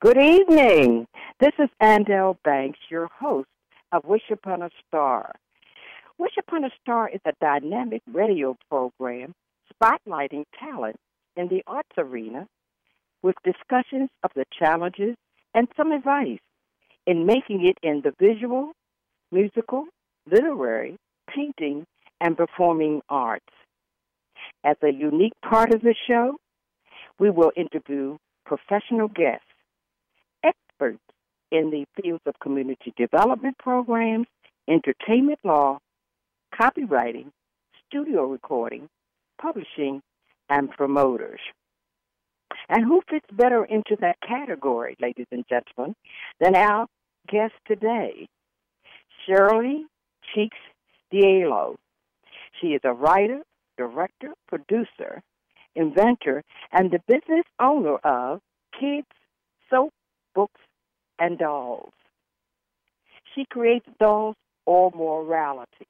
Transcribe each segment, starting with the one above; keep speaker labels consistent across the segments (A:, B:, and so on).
A: Good evening. This is Andel Banks, your host of Wish Upon a Star. Wish Upon a Star is a dynamic radio program spotlighting talent in the arts arena with discussions of the challenges and some advice in making it in the visual, musical, literary, painting, and performing arts. As a unique part of the show, we will interview professional guests, in the fields of community development programs, entertainment law, copywriting, studio recording, publishing, and promoters. And who fits better into that category, ladies and gentlemen, than our guest today, Shirley Cheeks Diallo. She is a writer, director, producer, inventor, and the business owner of Kids Soap, Books, and Dolls. She creates dolls or morality.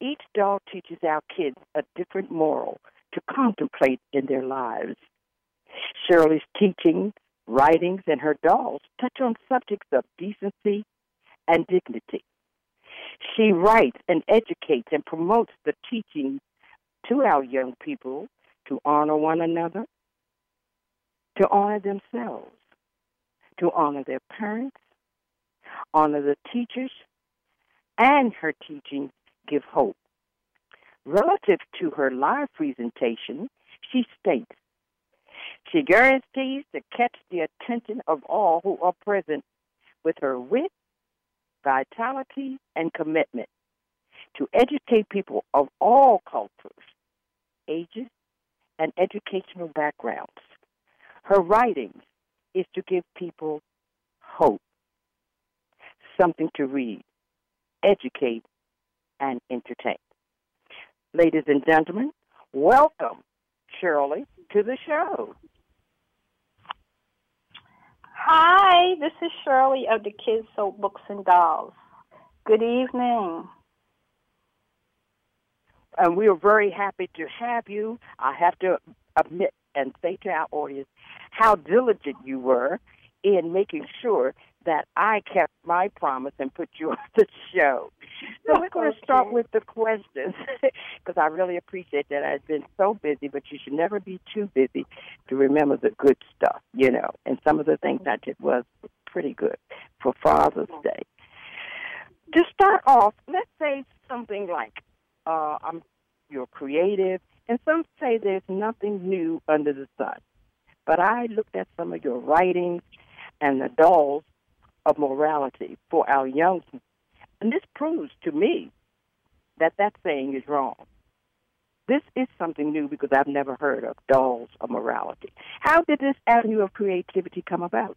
A: Each doll teaches our kids a different moral to contemplate in their lives. Shirley's teachings, writings, and her dolls touch on subjects of decency and dignity. She writes and educates and promotes the teachings to our young people to honor one another, to honor themselves, to honor their parents, honor the teachers, and her teachings give hope. Relative to her live presentation, she states, she guarantees to catch the attention of all who are present with her wit, vitality, and commitment to educate people of all cultures, ages, and educational backgrounds. Her writings is to give people hope, something to read, educate, and entertain. Ladies and gentlemen, welcome, Shirley, to the show.
B: Hi, this is Shirley of the Kids Soap Books and Dolls. Good evening.
A: And we are very happy to have you. I have to admit and say to our audience how diligent you were in making sure that I kept my promise and put you on the show. So we're going to start with the questions because I really appreciate that. I've been so busy, but you should never be too busy to remember the good stuff, you know. And some of the things I did was pretty good for Father's Day. To start off, let's say something like uh, I'm you're creative, and some say there's nothing new under the sun. But I looked at some of your writings and the dolls of morality for our young and this proves to me that that saying is wrong. This is something new because I've never heard of dolls of morality. How did this avenue of creativity come about?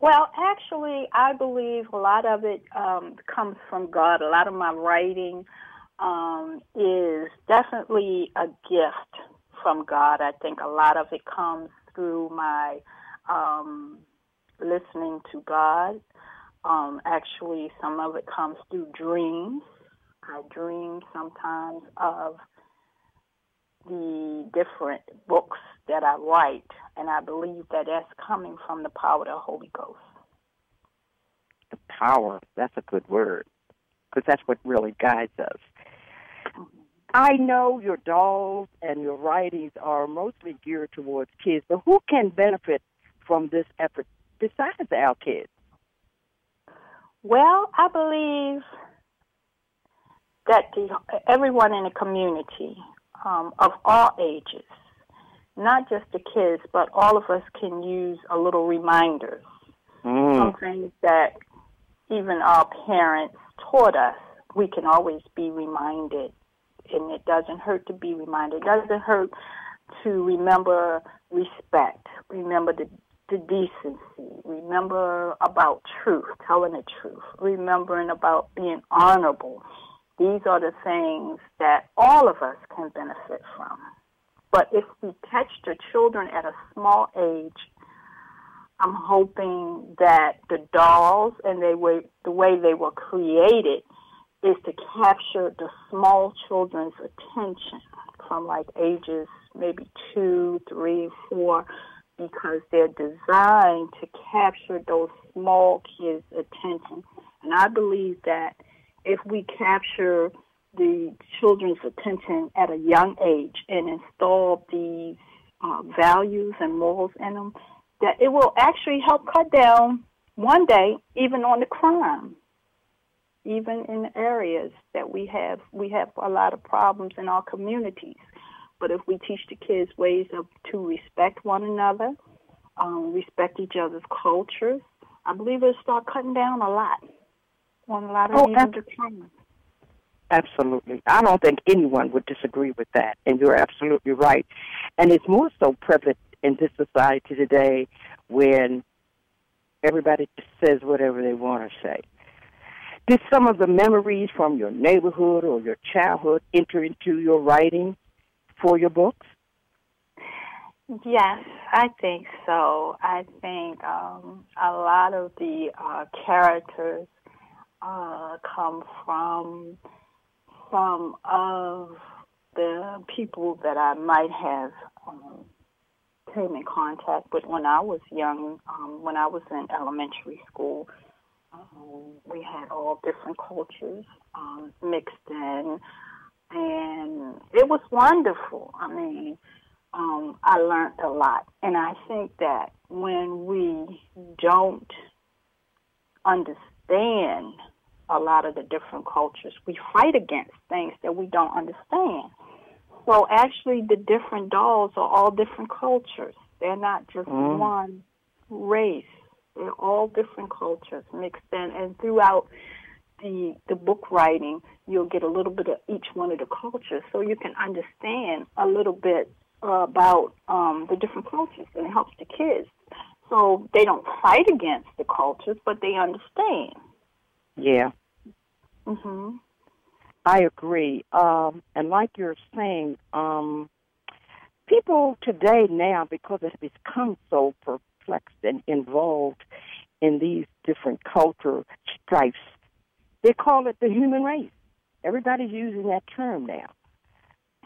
B: Well, actually, I believe a lot of it um, comes from God. A lot of my writing um, is definitely a gift from God. I think a lot of it comes through my um, listening to God um, actually, some of it comes through dreams. I dream sometimes of the different books that I write, and I believe that that's coming from the power of the Holy Ghost.
A: The power, that's a good word, because that's what really guides us. I know your dolls and your writings are mostly geared towards kids, but who can benefit from this effort besides our kids?
B: Well, I believe that the, everyone in the community um, of all ages, not just the kids, but all of us can use a little reminders. Mm. Some things that even our parents taught us, we can always be reminded. And it doesn't hurt to be reminded. It doesn't hurt to remember respect, remember the the decency, remember about truth, telling the truth, remembering about being honorable. These are the things that all of us can benefit from. But if we catch the children at a small age, I'm hoping that the dolls and they were, the way they were created is to capture the small children's attention from like ages maybe two, three, four, because they're designed to capture those small kids' attention. And I believe that if we capture the children's attention at a young age and install these uh, values and morals in them, that it will actually help cut down one day even on the crime even in areas that we have we have a lot of problems in our communities. But if we teach the kids ways of to respect one another um, respect each other's cultures i believe it'll start cutting down a lot on a lot of
A: oh,
B: crimes
A: absolutely. I don't think anyone would disagree with that and you're absolutely right. And it's more so prevalent in this society today when everybody just says whatever they want to say did some of the memories from your neighborhood or your childhood enter into your writing for your books?
B: Yes, I think so. I think um, a lot of the uh, characters uh, come from some of the people that I might have um, came in contact with when I was young, um, when I was in elementary school. Um, we had all different cultures um, mixed in, and it was wonderful. I mean, um, I learned a lot, and I think that when we don't understand a lot of the different cultures, we fight against things that we don't understand. So actually, the different dolls are all different cultures. They're not just mm. one race. They're all different cultures mixed in, and throughout the the book writing, you'll get a little bit of each one of the cultures, so you can understand a little bit uh, about um, the different cultures, and it helps the kids. So they don't fight against the cultures, but they understand.
A: Yeah.
B: Mhm.
A: I agree. Um, and like you're saying, um, people today now, because it has become so perplexed and involved in these different culture strifes. They call it the human race. Everybody's using that term now.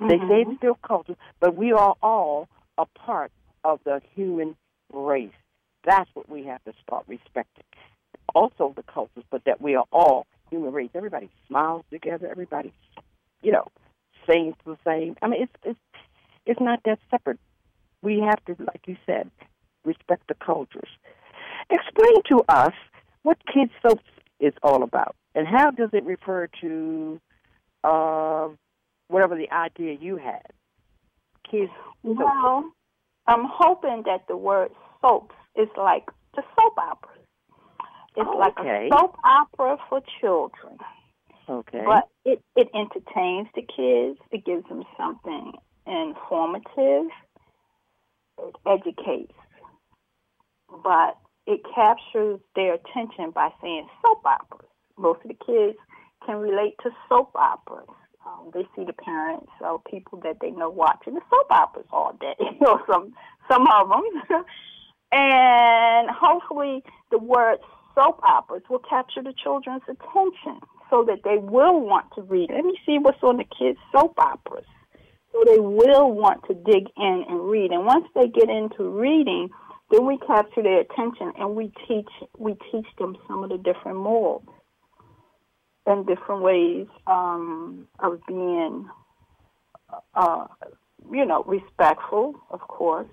A: Mm-hmm. They say it's still culture, but we are all a part of the human race. That's what we have to start respecting. Also the cultures, but that we are all human race. Everybody smiles together. Everybody, you know, sings the same. I mean, it's it's it's not that separate. We have to, like you said, respect the cultures. Explain to us what Kids Soap is all about, and how does it refer to uh, whatever the idea you had? Kids.
B: Well, I'm hoping that the word soaps is like the soap opera. It's
A: oh,
B: like
A: okay.
B: a soap opera for children.
A: Okay.
B: But it, it entertains the kids. It gives them something informative. It educates but it captures their attention by saying soap operas. Most of the kids can relate to soap operas. Um, they see the parents or people that they know watching the soap operas all day, you know, some some of them. and hopefully, the word soap operas will capture the children's attention so that they will want to read. Let me see what's on the kids' soap operas. So they will want to dig in and read. And once they get into reading, then we capture their attention and we teach we teach them some of the different morals and different ways um, of being, uh, you know, respectful, of course,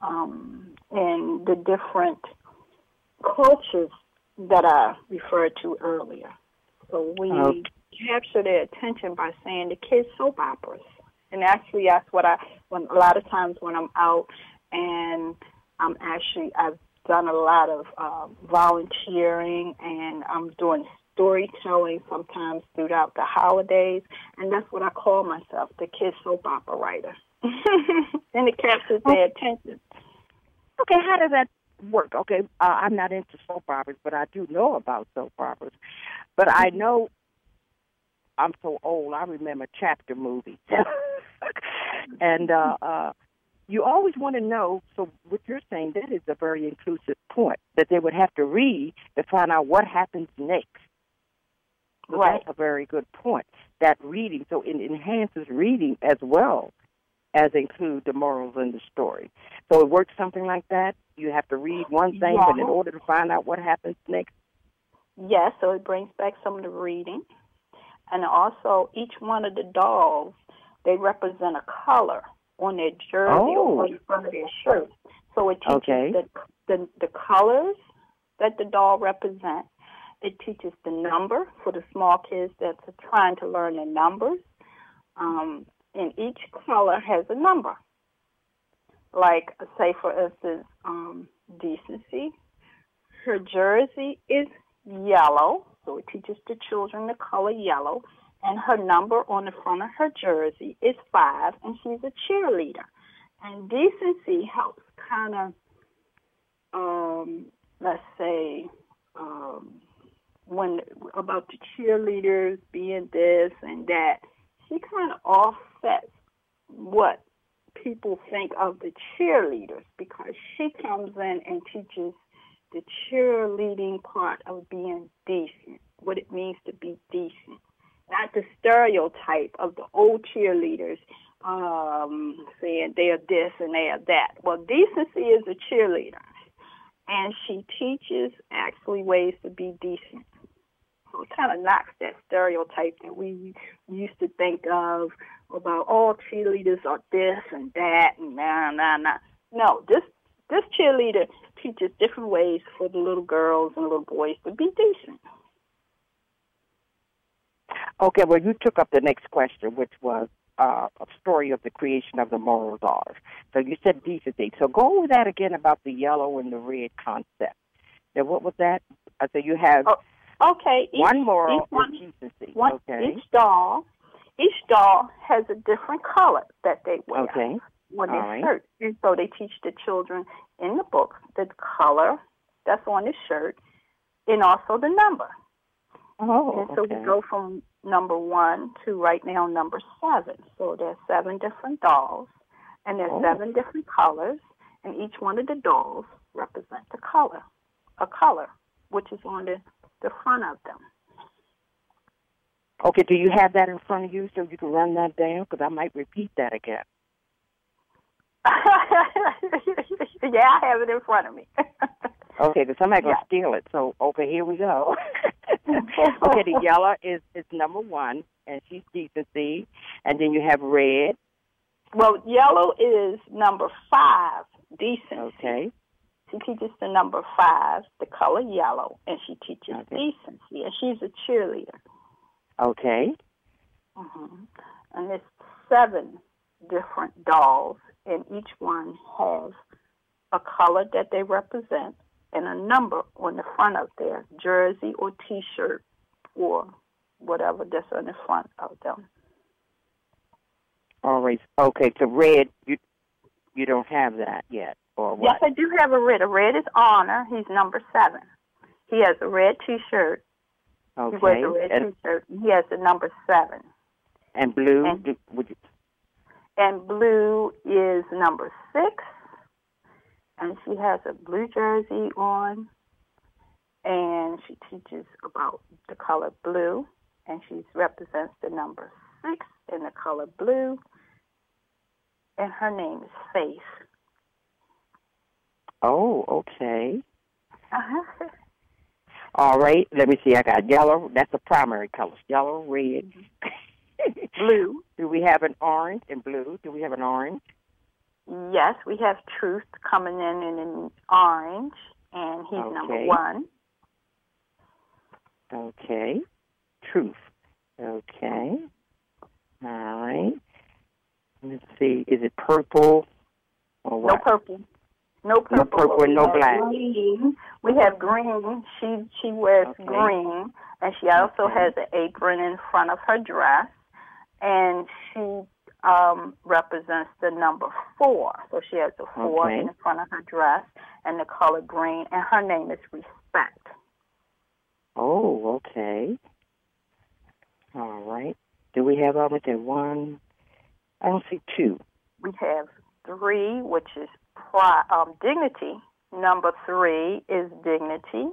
B: um, and the different cultures that I referred to earlier. So we okay. capture their attention by saying the kids soap operas, and actually that's what I when a lot of times when I'm out and I'm actually I've done a lot of uh, volunteering and I'm doing storytelling sometimes throughout the holidays, and that's what I call myself, the kid soap opera writer. and it captures their attention.
A: Okay, how does that work? Okay, uh, I'm not into soap operas, but I do know about soap operas. But I know I'm so old. I remember chapter movies, and uh, uh, you always want to know. So, what you're saying, that is a very inclusive point that they would have to read to find out what happens next. So
B: right.
A: That's a very good point. That reading, so it enhances reading as well as include the morals in the story. So it works something like that. You have to read one thing,
B: Yeah.
A: but in order to find out what happens next.
B: Yes, so it brings back some of the reading. And also, each one of the dolls, they represent a color on their jersey
A: Oh.
B: or on the front of their shirt. So it teaches
A: Okay.
B: the, the, the colors that the doll represents. It teaches the number for the small kids that's trying to learn the numbers. Um, and each color has a number. Like, say, for instance, um, decency. Her jersey is yellow, so it teaches the children the color yellow. And her number on the front of her jersey is five, and she's a cheerleader. And decency helps kind of, um, let's say, um, when about the cheerleaders being this and that, she kind of offsets what people think of the cheerleaders because she comes in and teaches the cheerleading part of being decent, what it means to be decent, not the stereotype of the old cheerleaders um, saying they are this and they are that. Well, decency is a cheerleader, and she teaches actually ways to be decent. So it kind of knocks that stereotype that we used to think of about all cheerleaders are this and that and nah nah nah. No, this this cheerleader teaches different ways for the little girls and little boys to be decent.
A: Okay, well, you took up the next question, which was uh, a story of the creation of the moral laws. So you said decency. So go over that again about the yellow and the red concept. Now, what was that? Uh, so you have
B: Oh, Okay, each,
A: one moral
B: each one-
A: decency.
B: one,
A: okay.
B: each doll, each doll has a different color that they wear.
A: Okay.
B: on their
A: All right.
B: shirt. And so they teach the children in the book the color that's on the shirt and also the number.
A: Oh,
B: and so
A: okay.
B: we go from number one to right now number seven. So there's seven different dolls and there's
A: Oh.
B: seven different colors and each one of the dolls represents a color, a color, which is on the, the front of them.
A: Okay, do you have that in front of you so you can run that down? Because I might repeat that again.
B: yeah, I have it in front of me.
A: Okay, because somebody's going to
B: Yeah.
A: steal it. So, okay, here we go. okay, the yellow is, is number one, and she's decency. And then you have red.
B: Well, yellow is number five, decency.
A: Okay.
B: She teaches the number five, the color yellow, and she teaches
A: Okay.
B: decency, and she's a cheerleader.
A: Okay.
B: hmm And there's seven different dolls, and each one has a color that they represent and a number on the front of their jersey or T-shirt or whatever that's on the front of them.
A: All right. Okay, so red, you you don't have that yet, or what?
B: Yes, I do have a red. A red is Honor. He's number seven. He has a red T-shirt.
A: okay.
B: He wears a red
A: and,
B: T-shirt. He has the number seven.
A: and blue,
B: and-
A: would you,
B: And blue is number six. And she has a blue jersey on. And she teaches about the color blue. And she represents the number six in the color blue. And her name is Faith.
A: oh, okay.
B: Uh-huh.
A: All right. Let me see. I got yellow. That's the primary colors. Yellow, red.
B: blue.
A: Do we have an orange and blue? Do we have an orange?
B: Yes, we have Truth coming in in an orange. And he's number one.
A: Okay. Truth. Okay. All right. Let's see. Is it purple or
B: No purple. No purple.
A: purple and no black.
B: Green. We have green. She she wears
A: Okay.
B: green, and she also
A: Okay.
B: has an apron in front of her dress, and she um, represents the number four. So she has a four
A: Okay.
B: in front of her dress, and the color green, and her name is Respect.
A: Oh, okay. All right. Do we have other than one? I don't see two.
B: We have three, which is pri- um, dignity. Number three is dignity.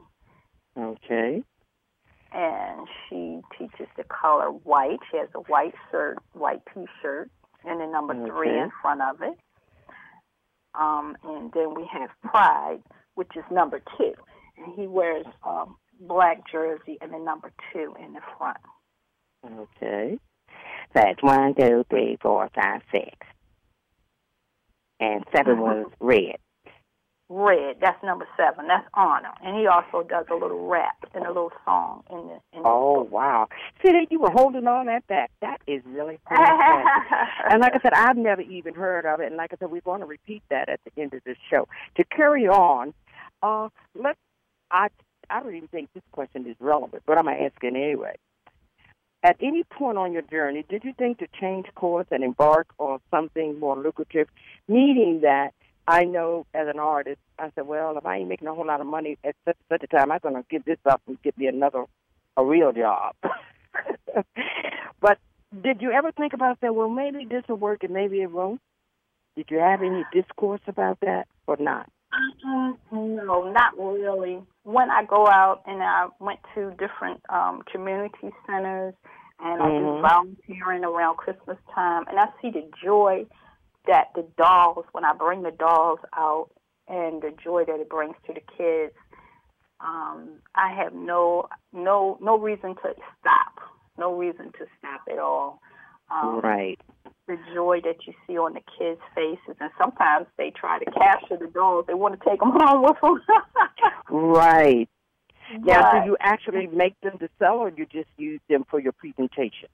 A: Okay.
B: And she teaches the color white. She has a white shirt, white T-shirt, and then number
A: Okay.
B: three in front of it. Um, and then we have Pride, which is number two, and he wears um, black jersey and then number two in the front.
A: Okay. That's one, two, three, four, five, six. And seven was red.
B: Red, that's number seven. That's Honor, and he also does a little rap and a little song in the. In
A: Oh wow! See that you were holding all that back. That is really fantastic. and like I said, I've never even heard of it. And like I said, we're going to repeat that at the end of this show. To carry on, uh, let's. I I don't even think this question is relevant, but I'm gonna ask it anyway. At any point on your journey, did you think to change course and embark on something more lucrative? Meaning that I know as an artist, I said, well, if I ain't making a whole lot of money at such, such a time, I'm going to give this up and get me another, a real job. but did you ever think about that? Well, maybe this will work and maybe it won't. Did you have any discourse about that or not?
B: Mm, No, not really. When I go out and I went to different um, community centers and I do
A: Mhm.
B: volunteering around Christmas time, and I see the joy that the dolls, when I bring the dolls out, and the joy that it brings to the kids, um, I have no no no reason to stop. No reason to stop at all. Um,
A: right.
B: the joy that you see on the kids' faces, and sometimes they try to capture the dolls. They want to take them home with them.
A: Right. Now,
B: But-
A: do you actually make them to sell, or you just use them for your presentation?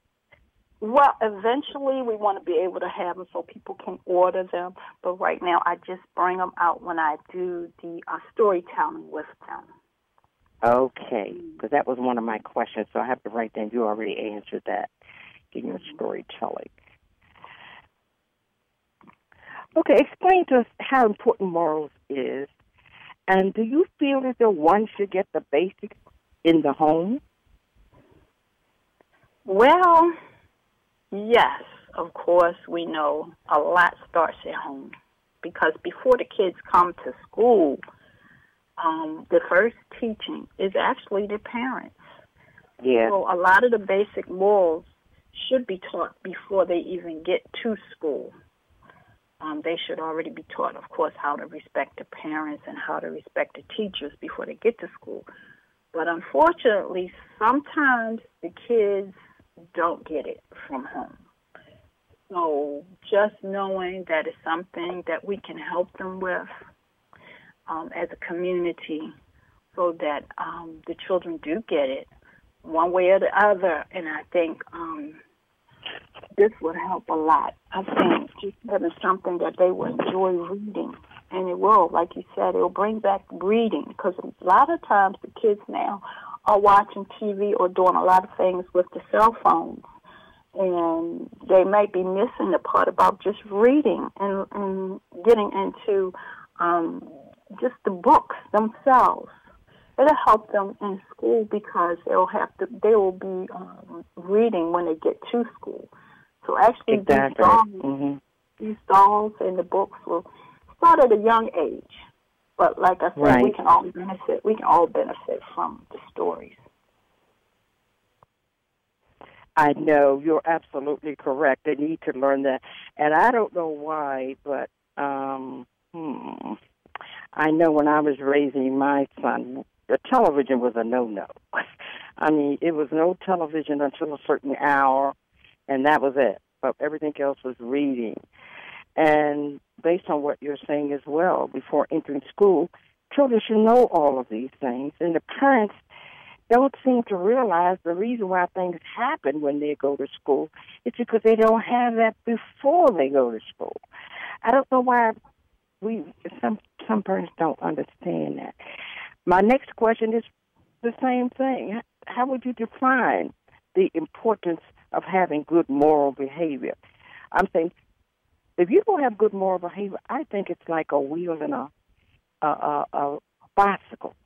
B: Well, eventually we want to be able to have them so people can order them. But right now, I just bring them out when I do the uh, storytelling with them.
A: Okay, because that was one of my questions, so I have to write down. You already answered that in your storytelling. Okay, explain to us how important morals is, and do you feel as though one should get the basics in the home?
B: Well, yes, of course, we know a lot starts at home because before the kids come to school, um, the first teaching is actually the parents.
A: Yeah.
B: So a lot of the basic morals should be taught before they even get to school. Um, they should already be taught, of course, how to respect the parents and how to respect the teachers before they get to school. But unfortunately, sometimes the kids don't get it from home. So just knowing that it's something that we can help them with um, as a community so that um, the children do get it one way or the other. And I think um, this would help a lot. I think just having something that they will enjoy reading. And it will, like you said, it will bring back reading because a lot of times the kids now are watching TV or doing a lot of things with the cell phones. And they may be missing the part about just reading and, and getting into um, just the books themselves. It'll help them in school because they'll have to. They will be um, reading when they get to school. So actually, these
A: Exactly.
B: dolls,
A: hmm
B: these dolls and the books will start at a young age. But like I said, we can all benefit. We can all benefit from the stories.
A: I know you're absolutely correct. They need to learn that, and I don't know why, but um, hmm, I know when I was raising my son, the television was a no-no. I mean, it was no television until a certain hour, and that was it. But everything else was reading. And based on what you're saying as well, before entering school, children should know all of these things, and the parents don't seem to realize the reason why things happen when they go to school is because they don't have that before they go to school. I don't know why we some some parents don't understand that. My next question is the same thing. How would you define the importance of having good moral behavior? I'm saying if you don't have good moral behavior, I think it's like a wheel in a a, a, a bicycle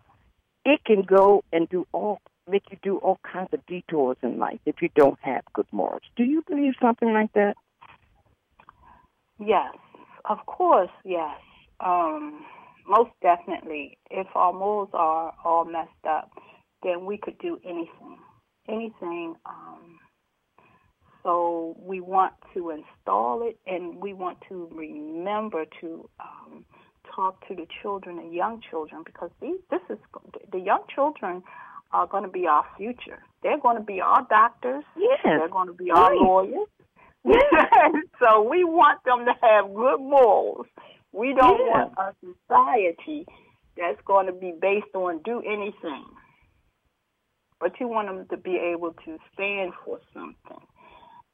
A: it can go and do all make you do all kinds of detours in life if you don't have good morals. Do you believe something like that?
B: Yes, of course, yes. Um, most definitely. If our morals are all messed up, then we could do anything. Anything. Um, so we want to install it, and we want to remember to um, talk to the children and young children because these, this is the young children are going to be our future. They're going to be our doctors.
A: Yes.
B: They're going to be our right. lawyers. Yes. so we want them to have good morals. We don't want a society that's going to be based on do anything. But you want them to be able to stand for something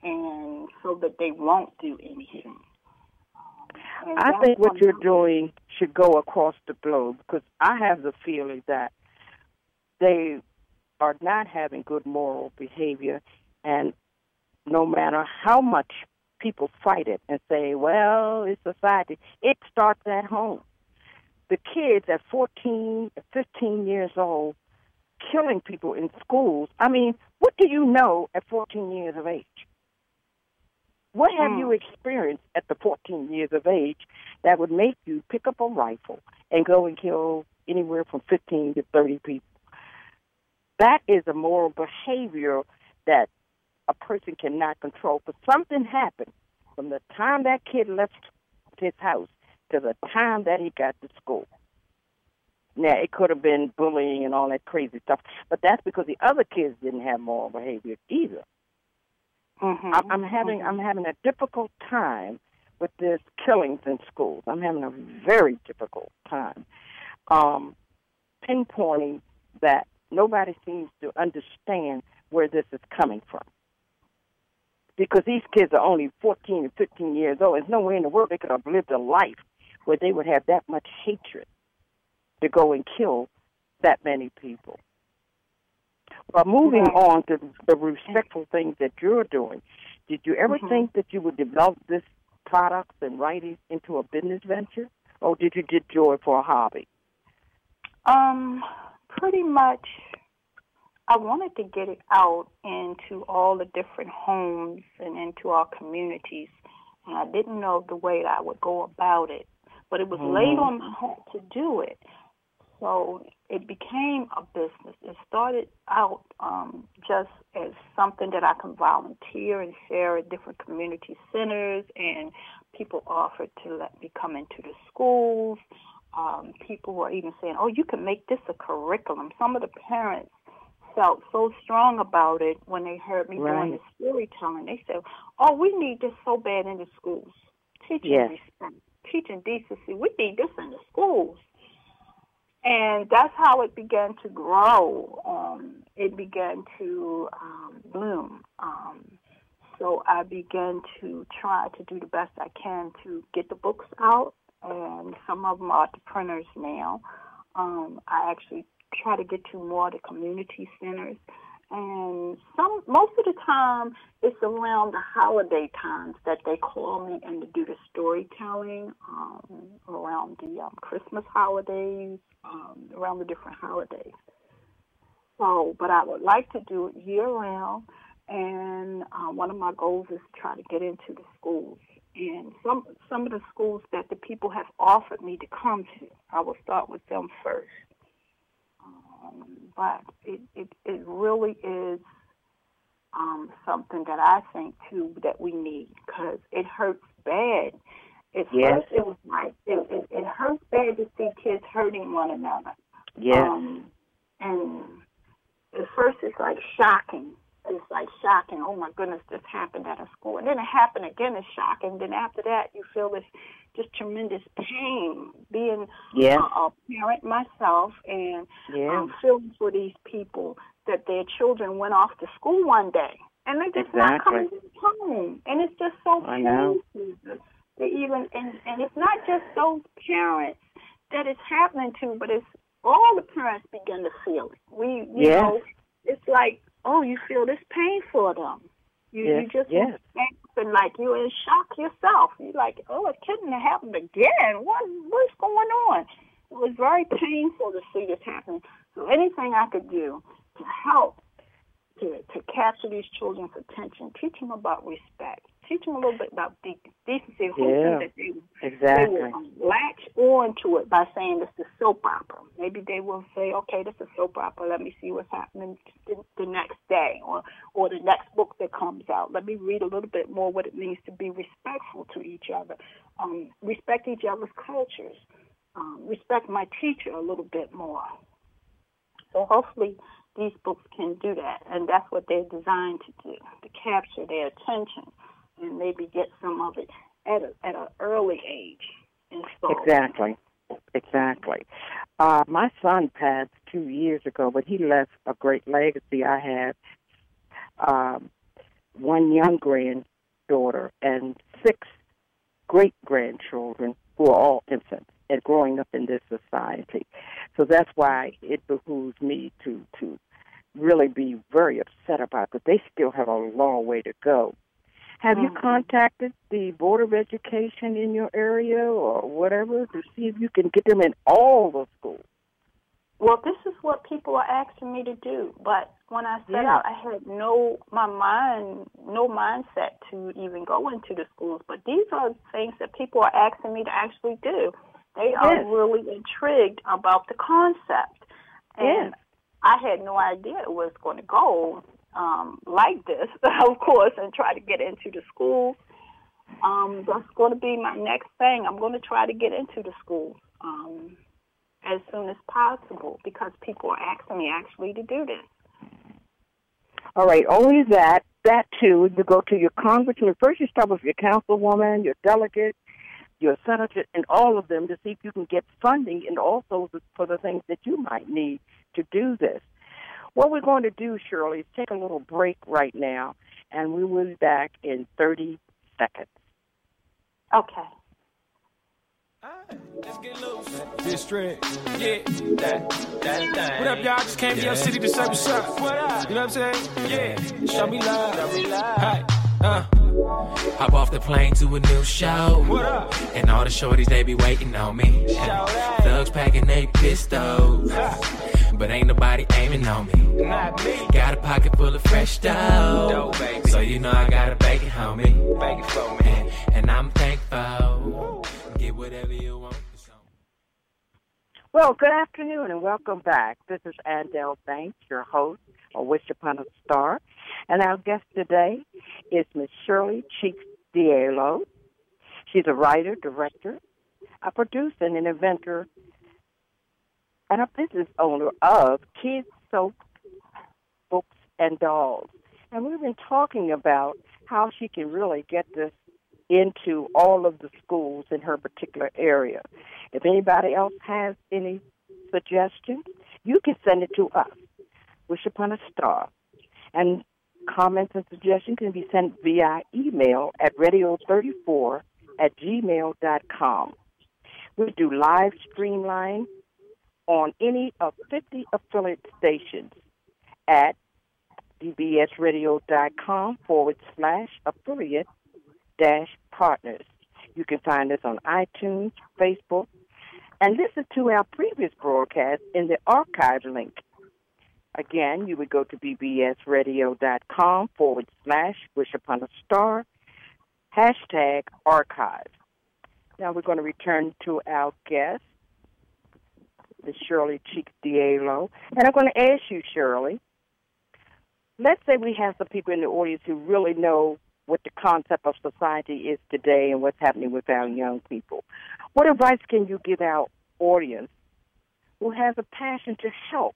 B: and so that they won't do anything.
A: And I think what you're doing should go across the globe because I have the feeling that they are not having good moral behavior, and no matter how much people fight it and say, well, it's society, it starts at home. The kids at 14, 15 years old killing people in schools. I mean, what do you know at 14 years of age? What have mm. you experienced at the 14 years of age that would make you pick up a rifle and go and kill anywhere from 15 to 30 people? That is a moral behavior that a person cannot control. But something happened from the time that kid left his house to the time that he got to school. Now, it could have been bullying and all that crazy stuff, but that's because the other kids didn't have moral behavior either. Mm-hmm. I'm having mm-hmm. I'm having a difficult time with this killings in schools. I'm having a very difficult time um, pinpointing that nobody seems to understand where this is coming from. Because these kids are only 14 and 15 years old. There's nowhere in the world they could have lived a life where they would have that much hatred to go and kill that many people. But moving right. on to the respectful things that you're doing, did you ever mm-hmm. think that you would develop this products and writing into a business venture, or did you do it for a hobby?
B: Um, pretty much. I wanted to get it out into all the different homes and into our communities, and I didn't know the way that I would go about it. But it was mm-hmm. laid on my heart to do it. So it became a business. It started out um, just as something that I can volunteer and share at different community centers, and people offered to let me come into the schools. Um, people were even saying, "Oh, you can make this a curriculum." Some of the parents felt so strong about it when they heard me right. doing the storytelling. They said, "Oh, we need this so bad in the schools, teaching yes. respect, teaching decency. We need this in the schools." And that's how it began to grow. Um, it began to um, bloom. Um, so I began to try to do the best I can to get the books out, and some of them are to printers now. Um, I actually try to get to more of the community centers and some most of the time it's around the holiday times that they call me and to do the storytelling um, around the um, Christmas holidays, um, around the different holidays. So, but I would like to do it year round, and uh, one of my goals is to try to get into the schools. And some some of the schools that the people have offered me to come to, I will start with them first but it, it, it really is um, something that I think too that we need because it hurts bad. At yes. first, it was like it, it, it hurts bad to see kids hurting one another.
A: Yeah. Um,
B: and at first, it's like shocking. It's like shocking. Oh my goodness, this happened at a school, and then it happened again. It's shocking. Then after that, you feel this just tremendous pain being
A: yes.
B: a, a parent myself and
A: yes. um,
B: feeling for these people that their children went off to school one day and they're just exactly. not coming home. And it's just so painful. They even and and it's not just those parents that it's happening to, but it's all the parents begin to feel it. We you
A: yes.
B: know, it's like, oh, you feel this pain for them. You
A: yes.
B: you just
A: yes
B: and like you're in shock yourself. You're like, oh, it couldn't have happened again. What what's going on? It was very painful to see this happen. So anything I could do to help to to capture these children's attention, teach them about respect, teach them a little bit about de- decency. Hoping
A: Yeah,
B: that they,
A: Exactly.
B: they will um, latch on to it by saying it's is soap opera. Maybe they will say, okay, this is soap opera. Let me see what's happening the, the next day or or the next book that comes out. Let me read a little bit more what it means to be respectful to each other, um, respect each other's cultures, um, respect my teacher a little bit more. So hopefully these books can do that, and that's what they're designed to do, to capture their attention and maybe get some of it at a, at an early age installed.
A: Exactly. Exactly. Uh, my son passed two years ago, but he left a great legacy. I have um, one young granddaughter and six great grandchildren who are all infants and growing up in this society. So that's why it behooves me to to really be very upset about because they still have a long way to go. Have you
B: Mhm.
A: contacted the Board of Education in your area or whatever to see if you can get them in all the schools?
B: Well, this is what people are asking me to do, but when I set
A: Yeah.
B: out, I had no my mind, no mindset to even go into the schools. But these are things that people are asking me to actually do. They are really intrigued about the concept, and
A: Yes.
B: I had no idea it was going to go um, like this, of course, and try to get into the schools. Um, that's going to be my next thing. I'm going to try to get into the schools um, as soon as possible because people are asking me actually to do this.
A: All right, only that, that too, you go to your congressman. First, you start with your councilwoman, your delegate, your senator, and all of them to see if you can get funding and also for the things that you might need to do this. What we're going to do, Shirley, is take a little break right now, and we will be back in 30 seconds.
B: Okay.
C: Let's get loose. District. Yeah. That, that, that. What up, y'all? Just came to your city to say what's up. What up? You know what I'm saying? Yeah. Show me love. Show me love. Hey. Uh.
D: Hop off the plane to a new show.
C: What up?
D: And all the shorties, they be waiting on me.
C: Shout.
D: Thugs packing they pistols. But ain't nobody aiming on me.
C: Not me.
D: Got a pocket full of fresh dough.
C: Dough, baby.
D: So you know I gotta bake it, homie.
C: Beg it for me.
D: And I'm thankful. Get whatever you want.
A: Well, good afternoon and welcome back. This is Andel Banks, your host of Wish Upon a Star. And our guest today is Miss Shirley Cheeks Diallo. She's a writer, director, a producer, and an inventor, and a business owner of Kids Soap Books and Dolls. And we've been talking about how she can really get this into all of the schools in her particular area. If anybody else has any suggestions, you can send it to us. Wish upon a star. And comments and suggestions can be sent via email at radio34 at gmail.com. We do live streamline on any of 50 affiliate stations at bbsradio.com forward slash affiliate dash partners. You can find us on iTunes, Facebook, and listen to our previous broadcast in the archive link. Again, you would go to bbsradio.com forward slash wish upon a star, hashtag archive. Now we're going to return to our guest, Ms. Shirley Cheeks Diallo. And I'm going to ask you, Shirley, let's say we have some people in the audience who really know what the concept of society is today and what's happening with our young people. What advice can you give our audience who has a passion to help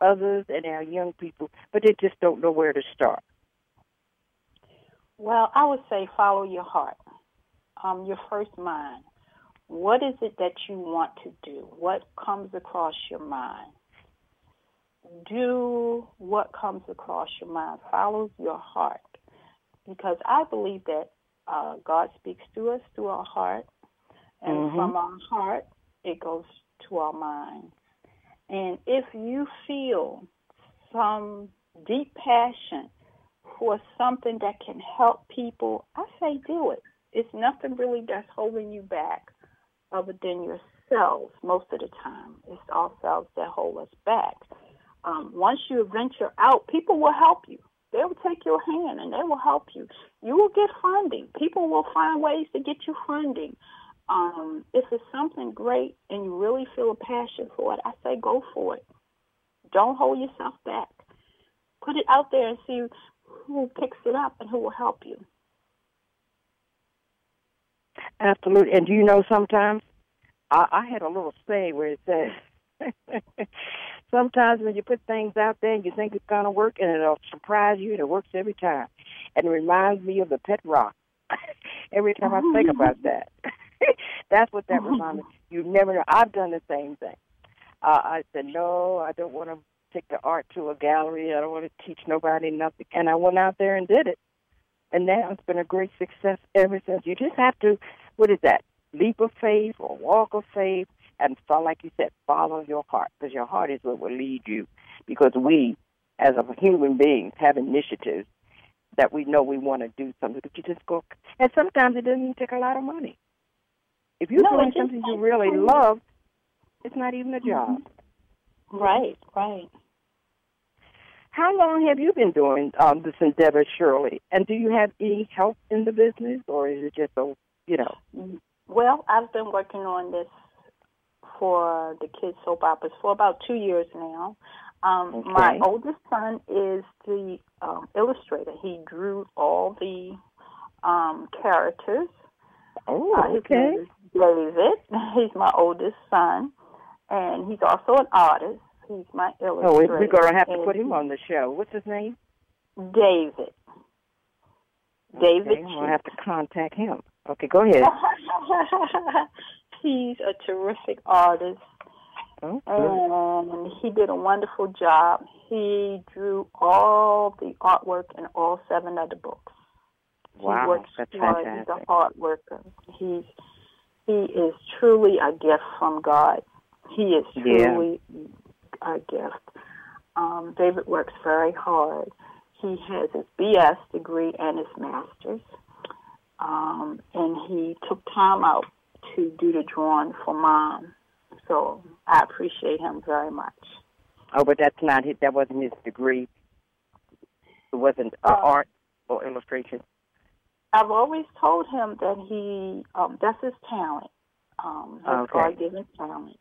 A: others and our young people, but they just don't know where to start?
B: Well, I would say follow your heart, um, your first mind. What is it that you want to do? What comes across your mind? Do what comes across your mind. Follow your heart. Because I believe that uh, God speaks to us through our heart, and
A: Mhm.
B: from our heart, it goes to our mind. And if you feel some deep passion for something that can help people, I say do it. It's nothing really that's holding you back other than yourselves most of the time. It's ourselves that hold us back. Um, once you venture out, people will help you. They will take your hand and they will help you. You will get funding. People will find ways to get you funding. Um, if it's something great and you really feel a passion for it, I say go for it. Don't hold yourself back. Put it out there and see who picks it up and who will help you.
A: Absolutely. And do you know sometimes I, I had a little say where it says sometimes when you put things out there and you think it's gonna work and it'll surprise you and it works every time. And it reminds me of the pet rock. every time I think about that. That's what that reminds me. You never know. I've done the same thing. Uh, I said, no, I don't want to take the art to a gallery. I don't want to teach nobody nothing. And I went out there and did it. And now it's been a great success ever since. You just have to, what is that, leap of faith or walk of faith and follow, like you said, follow your heart because your heart is what will lead you. Because we, as a human beings, have initiatives that we know we want to do something. But you just go, and sometimes it doesn't even take a lot of money. If you're
B: No,
A: doing something you really love, it's not even a job.
B: Right, right.
A: How long have you been doing um, this endeavor, Shirley? And do you have any help in the business, or is it just a, you know?
B: Well, I've been working on this for the kids soap operas for about two years now. Um, My oldest son is the um, illustrator. He drew all the um, characters.
A: Oh,
B: Uh,
A: okay.
B: David. He's my oldest son, and he's also an artist. He's my illustrator.
A: Oh, we're going to have to put him on the show. What's his name?
B: David. David.
A: Okay, to have to contact him. Okay, go ahead.
B: He's a terrific artist,
A: Oh,
B: and he did a wonderful job. He drew all the artwork in all seven of the books.
A: Wow,
B: he works
A: that's
B: hard. He's a
A: fantastic.
B: hard worker. He's he is truly a gift from God. He is
A: Yeah.
B: truly a gift. Um, David works very hard. He has his BS degree and his master's, um, and he took time out to do the drawing for mom. So I appreciate him very much.
A: Oh, but that's not his. That wasn't his degree. It wasn't uh,
B: Uh,
A: art or illustration.
B: I've always told him that he um, that's his talent, um, his
A: Okay.
B: God-given talent,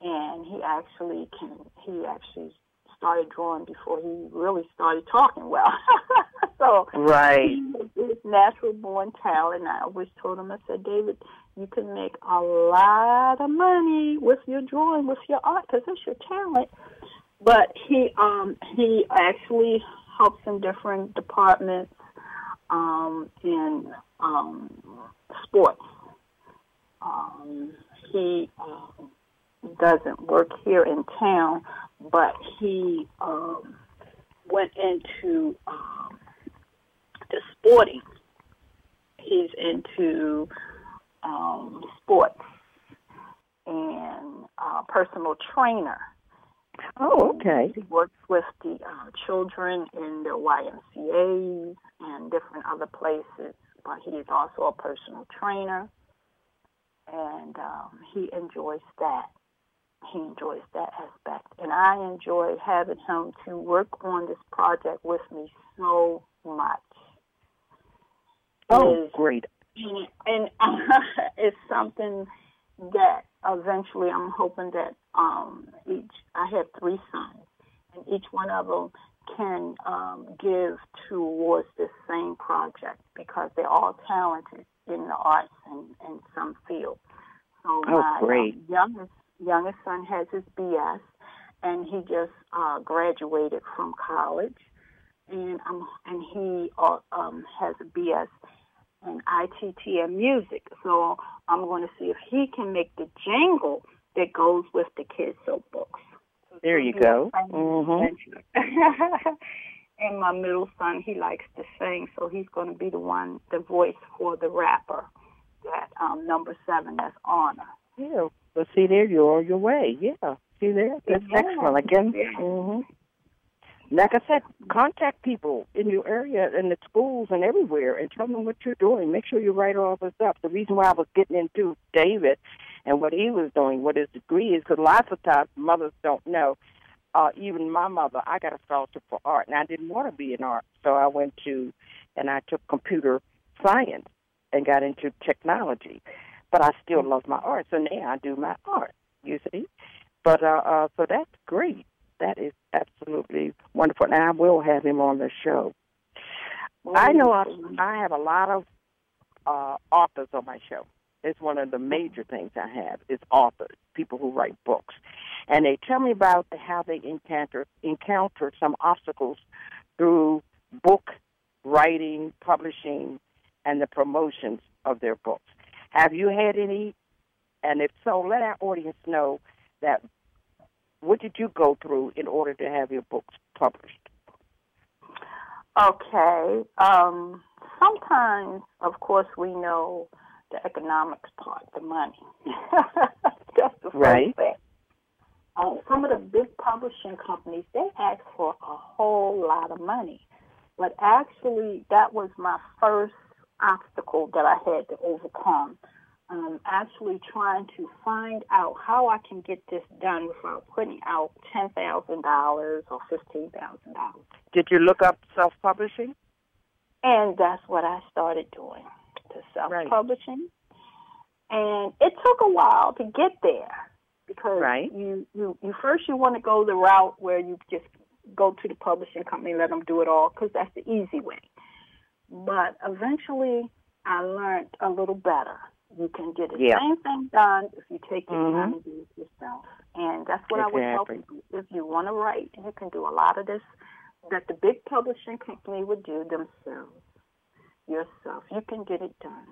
B: and he actually can. He actually started drawing before he really started talking well. so
A: Right.
B: his natural born talent. I always told him, I said, David, you can make a lot of money with your drawing, with your art, because it's your talent. But he um, he actually helps in different departments um, in um, sports. Um, he um, doesn't work here in town, but he um, went into um, the sporting. He's into um, sports and uh, personal trainer.
A: Oh, okay.
B: He works with the uh, children in the YMCA and different other places, but he is also a personal trainer, and um, he enjoys that. He enjoys that aspect, and I enjoy having him to work on this project with me so much.
A: Oh,
B: Is-
A: great.
B: and, and it's something that eventually I'm hoping that um, each I have three sons, and each one of them can um, give towards this same project because they're all talented in the arts and in some field. So
A: Oh,
B: my
A: great.
B: um, youngest youngest son has his BS, and he just uh, graduated from college, and um, and he uh, um, has a BS and ITT and music. So I'm going to see if he can make the jingle that goes with the kids' soap books. So
A: There you go.
B: be a fun
A: Mhm.
B: and my middle son, he likes to sing, so he's going to be the one, the voice for the rapper, that um, number seven, that's Honor.
A: Yeah. Well, see there, you're on your way. Yeah. See there, that's
B: Yeah.
A: excellent. Again.
B: Yeah.
A: hmm Like I said, contact people in your area, in the schools, and everywhere, and tell them what you're doing. Make sure you write all this up. The reason why I was getting into David and what he was doing, what his degree is, because lots of times mothers don't know. uh, even my mother, I got a scholarship for art, and I didn't want to be in art, so I went to and I took computer science and got into technology. But I still love my art, so now I do my art. You see, but uh, uh, so that's great. That is absolutely wonderful, and I will have him on the show. I know I, I have a lot of uh, authors on my show. It's one of the major things I have is authors, people who write books, and they tell me about how they encounter encounter some obstacles through book writing, publishing, and the promotions of their books. Have you had any? And if so, let our audience know that what did you go through in order to have your books published?
B: Okay. Um, sometimes, of course, we know the economics part, the money. That's the first
A: right.
B: thing. Um, some of the big publishing companies, they ask for a whole lot of money. But actually, that was my first obstacle that I had to overcome. Um, actually trying to find out how I can get this done without putting out $10,000 or $15,000.
A: Did you look up self publishing?
B: And that's what I started doing, the self-publishing. And it took a while to get there because
A: Right.
B: you, you, you first you want to go the route where you just go to the publishing company let them do it all because that's the easy way. But eventually, I learned a little better. You can get the
A: Yeah.
B: same thing done if you take your
A: Mhm.
B: time and do it yourself. And that's what I would tell
A: Exactly.
B: people. If you want to write, you can do a lot of this that the big publishing company would do themselves, yourself. You can get it done.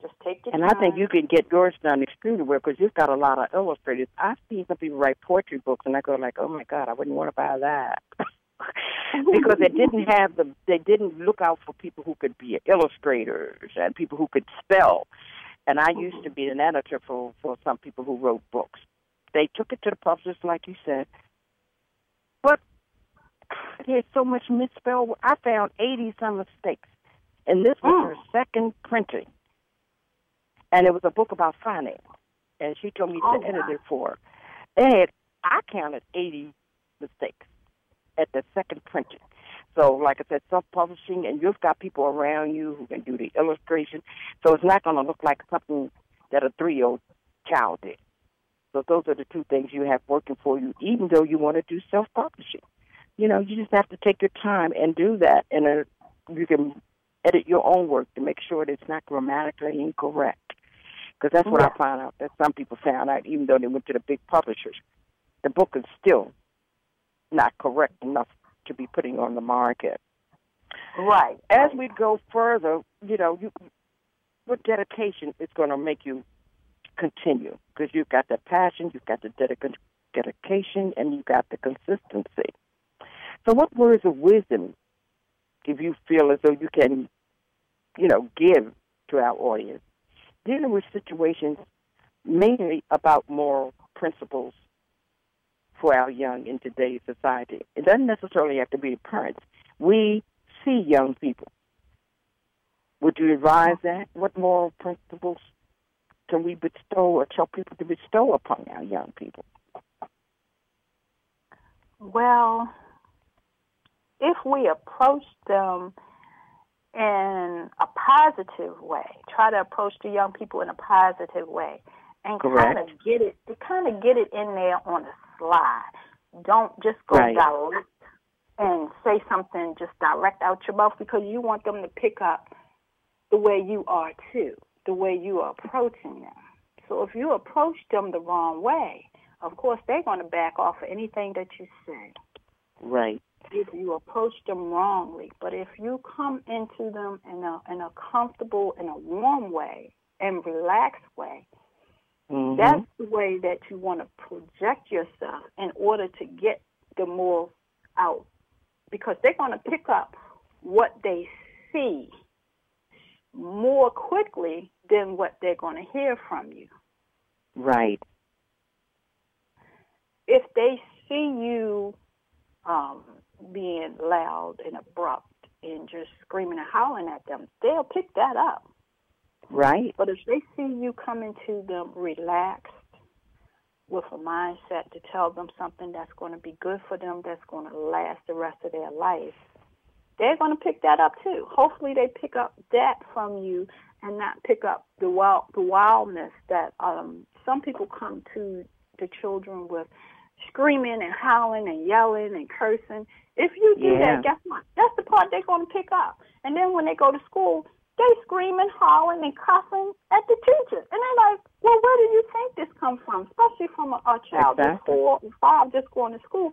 B: Just take your
A: And
B: time.
A: I think you can get yours done extremely well because you've got a lot of illustrators. I've seen some people write poetry books, and I go like, "Oh my God, I wouldn't want to buy that," because they didn't have the, they didn't look out for people who could be illustrators and people who could spell. And I used to be an editor for for some people who wrote books. They took it to the publishers, like you said, but there's so much misspelled. I found eighty some mistakes, and this was
B: Mm.
A: her second printing and it was a book about finance. And she told me
B: Oh,
A: to edit it for her. And I counted 80 mistakes at the second printing. So, like I said, self-publishing, and you've got people around you who can do the illustration. So it's not going to look like something that a three-year-old child did. So those are the two things you have working for you, even though you want to do self-publishing. You know, you just have to take your time and do that, and uh, you can edit your own work to make sure that it's not grammatically incorrect. Because that's what
B: Yeah.
A: I found out that some people found out, even though they went to the big publishers, the book is still not correct enough to be putting on the market.
B: right.
A: As we go further, you know, you with dedication, it's going to make you continue because you've got the passion, you've got the dedica- dedication, and you've got the consistency. So, what words of wisdom do you feel as though you can, you know, give to our audience dealing with situations mainly about moral principles for our young in today's society? It doesn't necessarily have to be parents. We see young people. Would you advise that? What moral principles can we bestow or tell people to bestow upon our young people?
B: Well, if we approach them in a positive way, try to approach the young people in a positive way, and
A: Correct.
B: kind of get it, to kind of get it in there on the slide. Don't just go
A: Right.
B: direct and say something just direct out your mouth because you want them to pick up the way you are too, the way you are approaching them. So if you approach them the wrong way, of course they're going to back off of anything that you say
A: Right.
B: if you approach them wrongly. But if you come into them in a in a comfortable, in a warm way and relaxed way,
A: Mhm.
B: that's the way that you want to project yourself in order to get the morals out. Because they're going to pick up what they see more quickly than what they're going to hear from you.
A: right.
B: if they see you um, being loud and abrupt and just screaming and howling at them, they'll pick that up.
A: Right.
B: But if they see you coming to them relaxed, with a mindset to tell them something that's going to be good for them, that's going to last the rest of their life, they're going to pick that up too. Hopefully, they pick up that from you and not pick up the wild, the wildness that um, some people come to the children with screaming and howling and yelling and cursing. If you do
A: Yeah.
B: that, guess what? That's the part they're going to pick up. And then when they go to school, they screaming, howling, and cussing at the teacher. And they're like, well, where do you think this comes from? Especially from a, a child that's
A: Exactly.
B: four or five just going to school.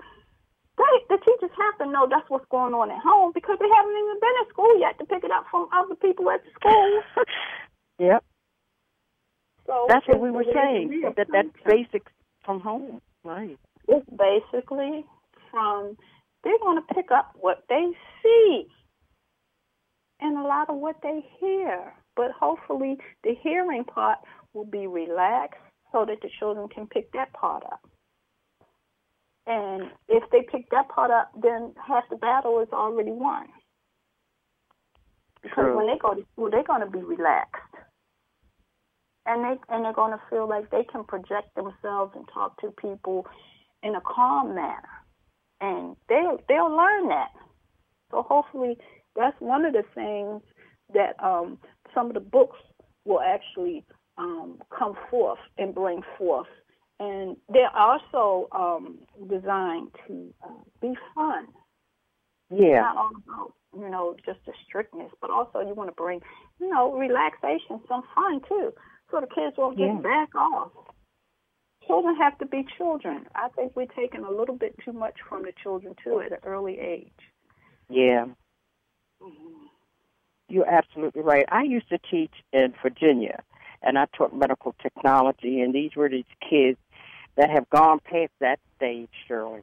B: They, the teachers have to know that's what's going on at home because they haven't even been at school yet to pick it up from other people at the school.
A: Yep.
B: So
A: That's what we were saying. That that's basics from home. Right.
B: It's basically from they're going to pick up what they see and a lot of what they hear. But hopefully, the hearing part will be relaxed so that the children can pick that part up. And if they pick that part up, then half the battle is already won. Because
A: True.
B: when they go to school, they're going to be relaxed, and they and they're going to feel like they can project themselves and talk to people in a calm manner, and they they'll learn that. So hopefully, that's one of the things that um, some of the books will actually um, come forth and bring forth. And they're also um, designed to uh, be fun
A: Yeah.
B: not all about you know just the strictness, but also you want to bring you know relaxation, some fun too, so the kids won't just
A: Yeah.
B: back off. Children have to be children. I think we're taking a little bit too much from the children too at an early age.
A: Yeah. Mm-hmm. You're absolutely right. I used to teach in Virginia, and I taught medical technology, and these were these kids that have gone past that stage, Shirley.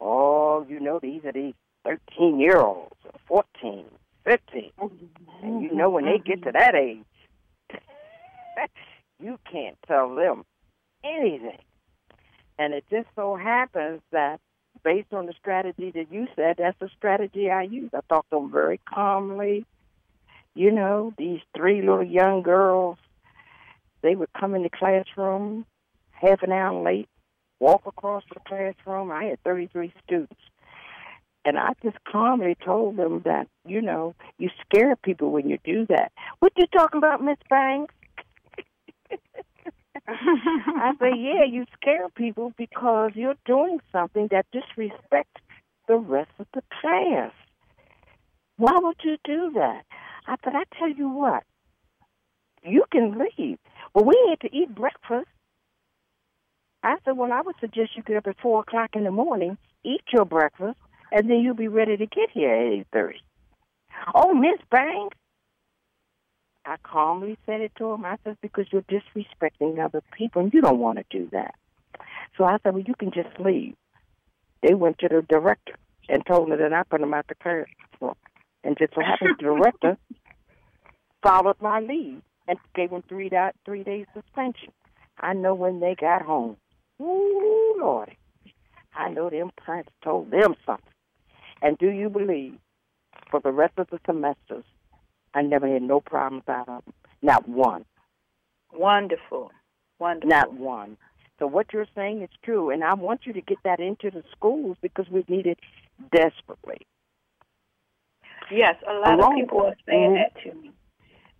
A: Oh, you know, these are these 13 year olds, 14, 15. And you know, when they get to that age, you can't tell them anything. And it just so happens that based on the strategy that you said, that's the strategy I use. I talk to them very calmly. You know, these three little young girls, they would come in the classroom half an hour late, walk across the classroom. I had 33 students. And I just calmly told them that, you know, you scare people when you do that. What you talking about, Miss Banks? I say, yeah, you scare people because you're doing something that disrespects the rest of the class. Why would you do that? I said, I tell you what, you can leave. Well, we had to eat breakfast. I said, well, I would suggest you get up at 4 o'clock in the morning, eat your breakfast, and then you'll be ready to get here at 8.30. Oh, Miss Banks, I calmly said it to him. I said, because you're disrespecting other people, and you don't want to do that. So I said, well, you can just leave. They went to the director and told her that I put them out the classroom. And just so happened the director followed my lead and gave them three, di- three days suspension. I know when they got home. Ooh, Lordy. I know them parents told them something. And do you believe, for the rest of the semesters, I never had no problems out of them. Not one.
B: Wonderful, wonderful.
A: Not one. So what you're saying is true, and I want you to get that into the schools because we need it desperately.
B: Yes, a lot
A: Along-
B: of people are saying
A: Mhm.
B: that to me.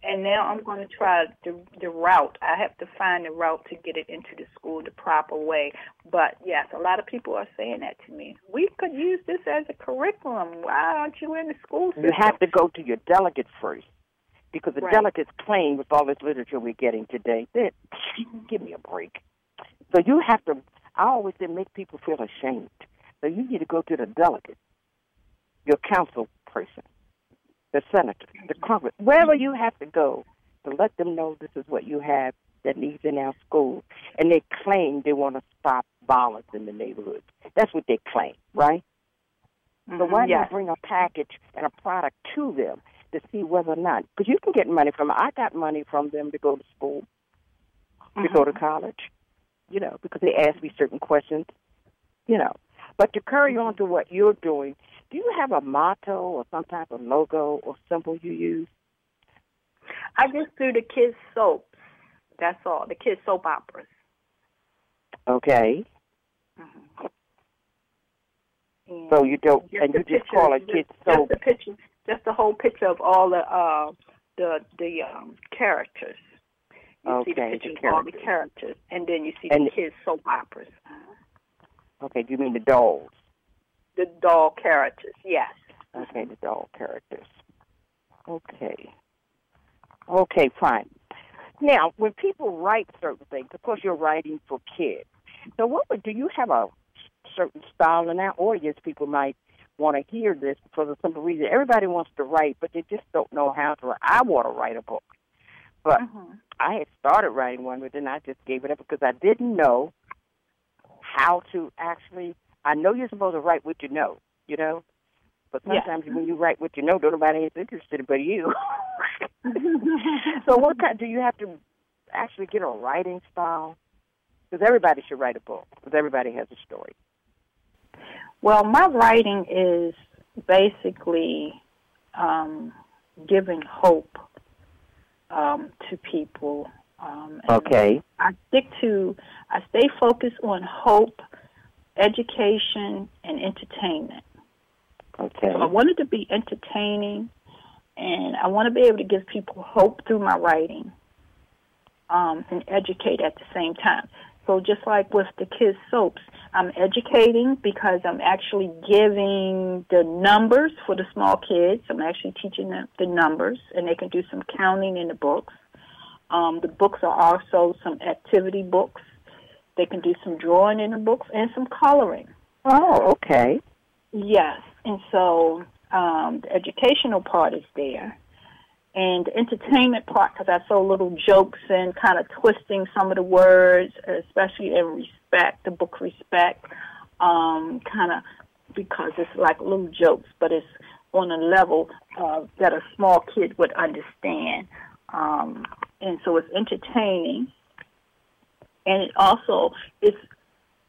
B: And now I'm going to try the the route. I have to find the route to get it into the school the proper way. But yes, a lot of people are saying that to me. We could use this as a curriculum. Why aren't you in the school system?
A: You have to go to your delegate first because the
B: Right.
A: delegates claim with all this literature we're getting today that give me a break. So you have to. I always say make people feel ashamed. So you need to go to the delegate, your council person, the senator, the congress, wherever you have to go to let them know this is what you have that needs in our schools. And they claim they want to stop violence in the neighborhoods. That's what they claim, right? So
B: Mhm,
A: why
B: yes.
A: not bring a package and a product to them to see whether or not? Because you can get money from. I got money from them to go to school, to go to college. You know, because they ask me certain questions. You know, but to carry on to what you're doing, do you have a motto or some type of logo or symbol you use?
B: I just do the kids soaps. That's all. The kids soap operas.
A: Okay.
B: Mm-hmm. And
A: So you don't, and you just
B: picture-
A: call it
B: just-
A: kids
B: Just
A: soap.
B: the picture, just the whole picture of all the uh, the the um, characters. You see the
A: Okay, the
B: picture of all the
A: characters.
B: characters, and then you see
A: And-
B: the kids soap operas.
A: Okay, do you mean the dolls?
B: The doll characters, yes.
A: Okay, the doll characters. Okay. Okay, fine. Now, when people write certain things, of course, you're writing for kids. So, what would do you have a certain style in our audience? People might want to hear this for the simple reason everybody wants to write, but they just don't know how to. write. I want to write a book, but
B: Mm-hmm.
A: I had started writing one, but then I just gave it up because I didn't know how to actually. I know you're supposed to write what you know, you know, but
B: Yeah.
A: sometimes when you write what you know, nobody is interested but you. so, what kind do you have to actually get a writing style? Because everybody should write a book. Because everybody has a story.
B: Well, my writing is basically um, giving hope um, to people. Um,
A: Okay.
B: I stick to, I stay focused on hope, education, and entertainment.
A: Okay.
B: So I wanted to be entertaining, and I want to be able to give people hope through my writing, um, and educate at the same time. So just like with the kids' soaps, I'm educating because I'm actually giving the numbers for the small kids. I'm actually teaching them the numbers, and they can do some counting in the books. Um, the books are also some activity books. They can do some drawing in the books and some coloring.
A: Oh, okay.
B: Yes, and so um, the educational part is there, and the entertainment part because I saw little jokes and kind of twisting some of the words, especially in respect, the book respect, um, kind of because it's like little jokes, but it's on a level uh, that a small kid would understand, um, and so it's entertaining, and it also is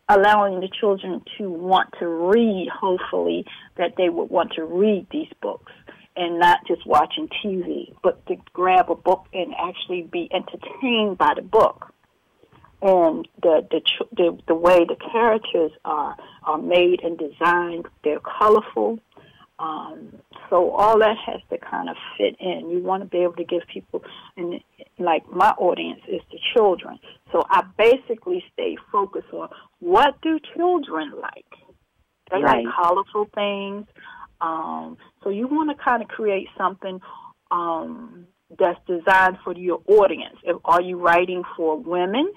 B: allowing the children to want to read, hopefully, that they would want to read these books and not just watching TV, but to grab a book and actually be entertained by the book. And the the the, the way the characters are are made and designed, they're colorful. Um, so all that has to kind of fit in. You want to be able to give people, and like my audience is the children. So I basically stay focused on what do children like. They
A: Right.
B: like colorful things. Um, so you want to kind of create something um, that's designed for your audience. If, are you writing for women?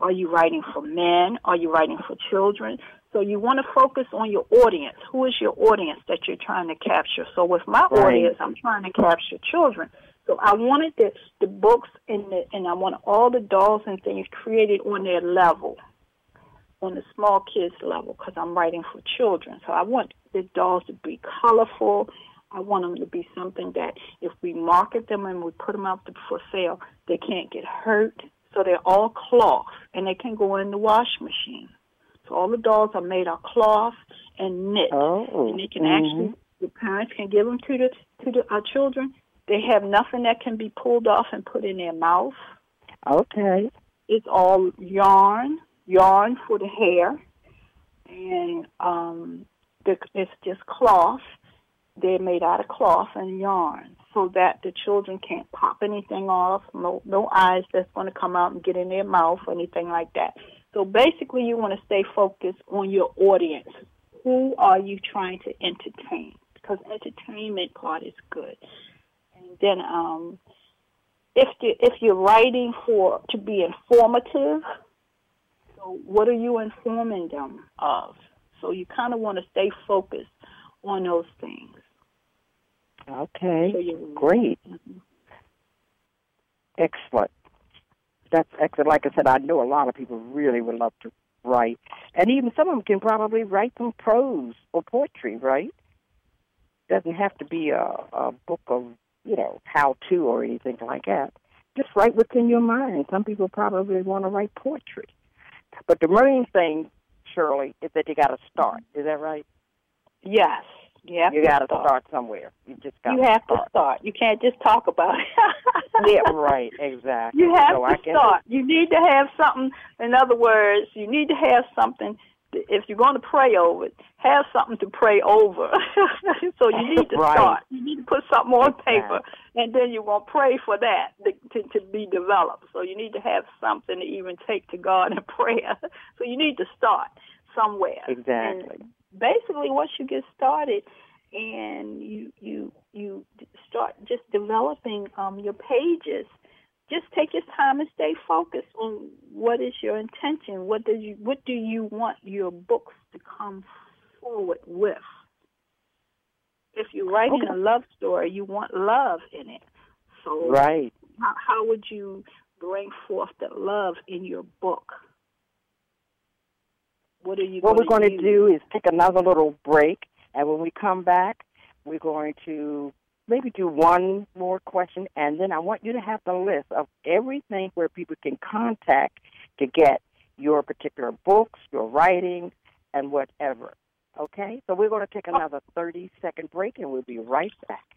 B: Are you writing for men? Are you writing for children? So you want to focus on your audience. Who is your audience that you're trying to capture? So with my
A: Right.
B: audience, I'm trying to capture children. So I wanted the the books and the and I want all the dolls and things created on their level, on the small kids level, because I'm writing for children. So I want the dolls to be colorful. I want them to be something that if we market them and we put them out for sale, they can't get hurt. So they're all cloth and they can go in the wash machine. So all the dolls are made of cloth and knit
A: Oh.
B: and they can
A: mhm.
B: actually the parents can give them to the to the our children. They have nothing that can be pulled off and put in their mouth.
A: Okay.
B: It's all yarn, yarn for the hair, and um, the, it's just cloth. They're made out of cloth and yarn, so that the children can't pop anything off. No, no eyes that's going to come out and get in their mouth or anything like that. So basically, you want to stay focused on your audience. Who are you trying to entertain? Because entertainment part is good. And then, um, if you if you're writing for to be informative, so what are you informing them of? So you kind of want to stay focused on those things.
A: Okay.
B: So
A: Great. Excellent. That's excellent. Like I said, I know a lot of people really would love to write, and even some of them can probably write some prose or poetry, right? Doesn't have to be a, a book of you know how to or anything like that. Just write what's in your mind. Some people probably want to write poetry, but the main thing, Shirley, is that you got to start. Is that right?
B: Yes, You have
A: you
B: to
A: got to
B: start.
A: somewhere. You just got
B: You have
A: start.
B: to start. You can't just talk about it.
A: yeah, right, exactly.
B: You have
A: so
B: to
A: can,
B: start. You need to have something. In other words, you need to have something. If you're going to pray over it, have something to pray over. so you need to
A: Right.
B: start. You need to put something on paper, and then you won't pray for that to, to, to be developed. So you need to have something to even take to God in prayer. So you need to start somewhere.
A: Exactly.
B: And basically, once you get started, and you you you start just developing um, your pages just take your time and stay focused on what is your intention. What does you what do you want your books to come forward with? If you're writing
A: Okay.
B: a love story, you want love in it. So
A: Right.
B: how, how would you bring forth the love in your book? What are you
A: What we're
B: going
A: going to do is take another little break, and when we come back, we're going to maybe do one more question, and then I want you to have the list of everything where people can contact to get your particular books, your writing, and whatever. Okay? So we're going to take oh. another 30 second break, and we'll be right back.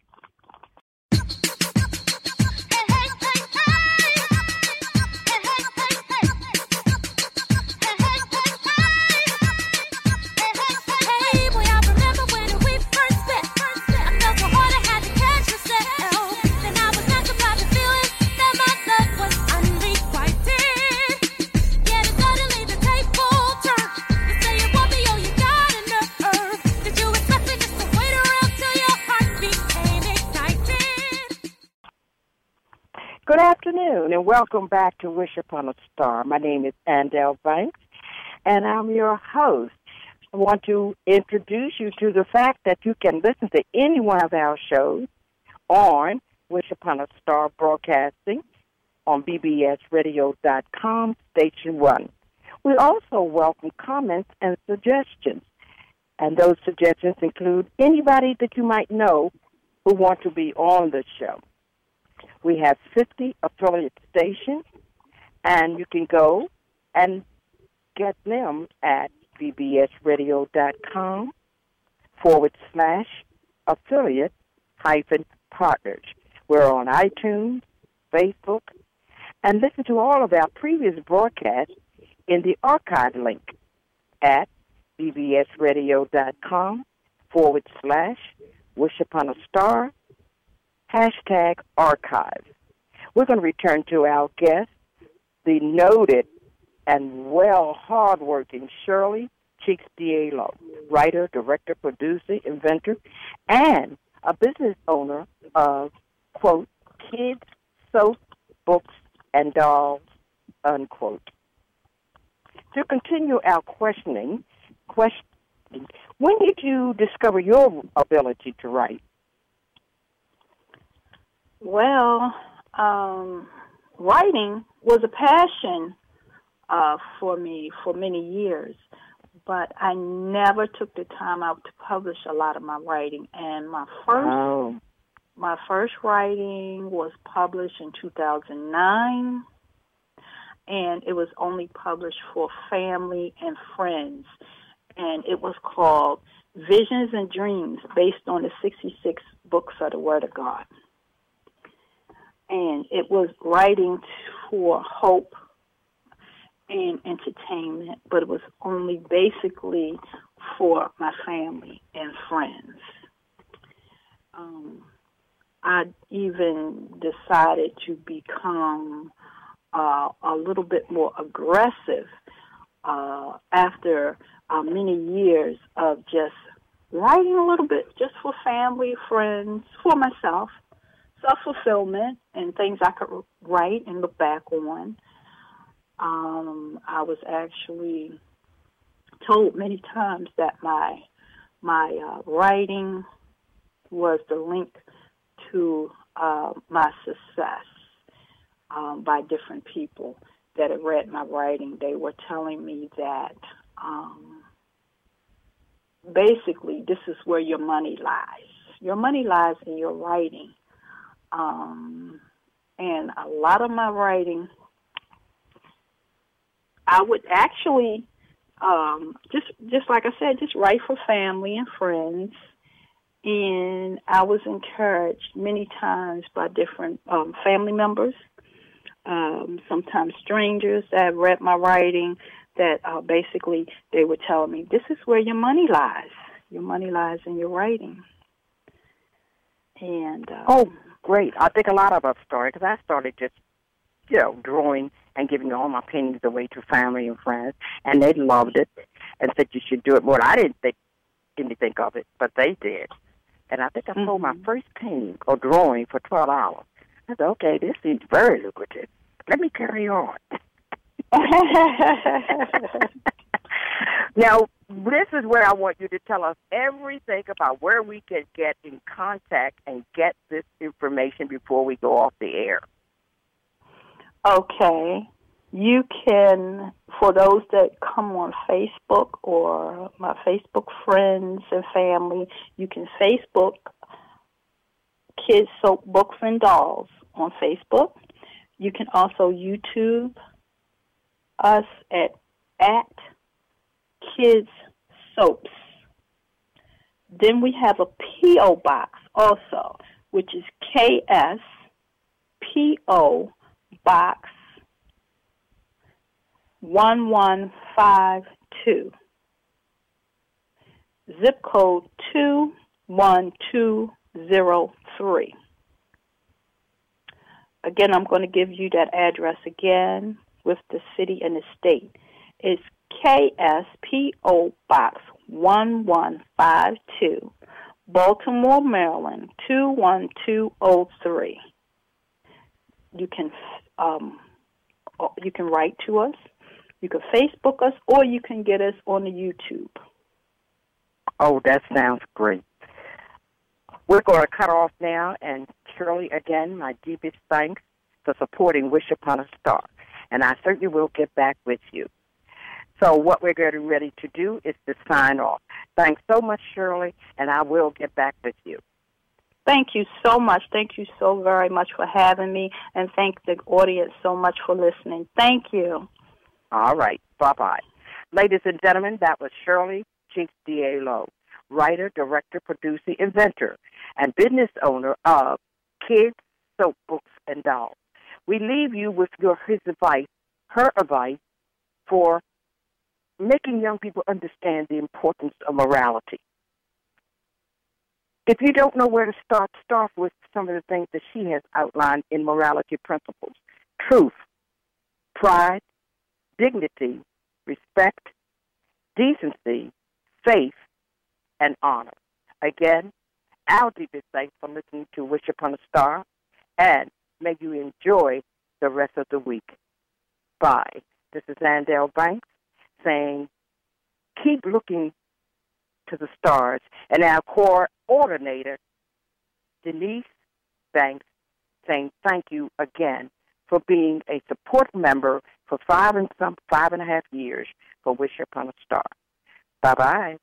A: And welcome back to Wish Upon a Star. My name is Andel Banks, and I'm your host. I want to introduce you to the fact that you can listen to any one of our shows on Wish Upon a Star Broadcasting on bbsradio.com, Station 1. We also welcome comments and suggestions, and those suggestions include anybody that you might know who want to be on the show. We have 50 affiliate stations, and you can go and get them at bbsradio.com forward slash affiliate hyphen partners. We're on iTunes, Facebook, and listen to all of our previous broadcasts in the archive link at bbsradio.com forward slash wish upon a star hashtag archive. We're going to return to our guest, the noted and well hardworking Shirley Cheeks Diallo, writer, director, producer, inventor, and a business owner of, quote, kids, soap, books, and dolls, unquote. To continue our questioning, question, when did you discover your ability to write?
B: Well, um, writing was a passion uh, for me for many years, but I never took the time out to publish a lot of my writing. And my first
A: Oh,
B: my first writing was published in 2009, and it was only published for family and friends, and it was called Visions and Dreams, based on the 66 books of the Word of God and it was writing for hope and entertainment, but it was only basically for my family and friends. Um, I even decided to become uh, a little bit more aggressive uh, after uh, many years of just writing a little bit, just for family, friends, for myself self fulfillment and things I could write and look back on. Um, I was actually told many times that my my uh, writing was the link to uh, my success um, by different people that had read my writing. They were telling me that um, basically this is where your money lies. Your money lies in your writing um, and a lot of my writing, I would actually um, just just like I said, just write for family and friends, and I was encouraged many times by different um, family members, um, sometimes strangers that read my writing. That uh, basically they were telling me, "This is where your money lies. Your money lies in your writing." And uh,
A: Oh, great. I think a lot of us started because I started just, you know, drawing and giving all my paintings away to family and friends, and they loved it and said you should do it more. I didn't think didn't think of it, but they did. And I think I sold my
B: Mhm.
A: first painting or drawing for twelve dollars. I said, okay, this seems very lucrative. Let me carry on. now, this is where I want you to tell us everything about where we can get in contact and get this information before we go off the air.
B: Okay. You can, for those that come on Facebook or my Facebook friends and family, you can Facebook Kids Soap Books and Dolls on Facebook. You can also YouTube us at at Kids Soaps. Then we have a P.O. box also, which is KS P.O. Box 1152. Zip code 21203. Again, I'm going to give you that address again with the city and the state. It's KSPO Box 1152, Baltimore, Maryland 21203. You can um, you can write to us, you can Facebook us, or you can get us on the YouTube.
A: Oh, that sounds great. We're going to cut off now, and Shirley, again, my deepest thanks for supporting Wish Upon a Star. And I certainly will get back with you. So, what we're getting ready to do is to sign off. Thanks so much, Shirley, and I will get back with you.
B: Thank you so much. Thank you so very much for having me, and thank the audience so much for listening. Thank you.
A: All right. Bye bye. Ladies and gentlemen, that was Shirley Cheeks D.A. Lowe, writer, director, producer, inventor, and business owner of Kids Soap Books and Dolls. We leave you with your his advice, her advice for making young people understand the importance of morality. If you don't know where to start, start with some of the things that she has outlined in morality principles. Truth, pride, dignity, respect, decency, faith, and honor. Again, our deepest thanks for listening to Wish Upon a Star, and may you enjoy the rest of the week. Bye. This is Andale Banks saying, keep looking to the stars. And our coordinator, Denise Banks, saying thank you again for being a support member for five and some five and a half years for Wish Upon a Star. Bye bye.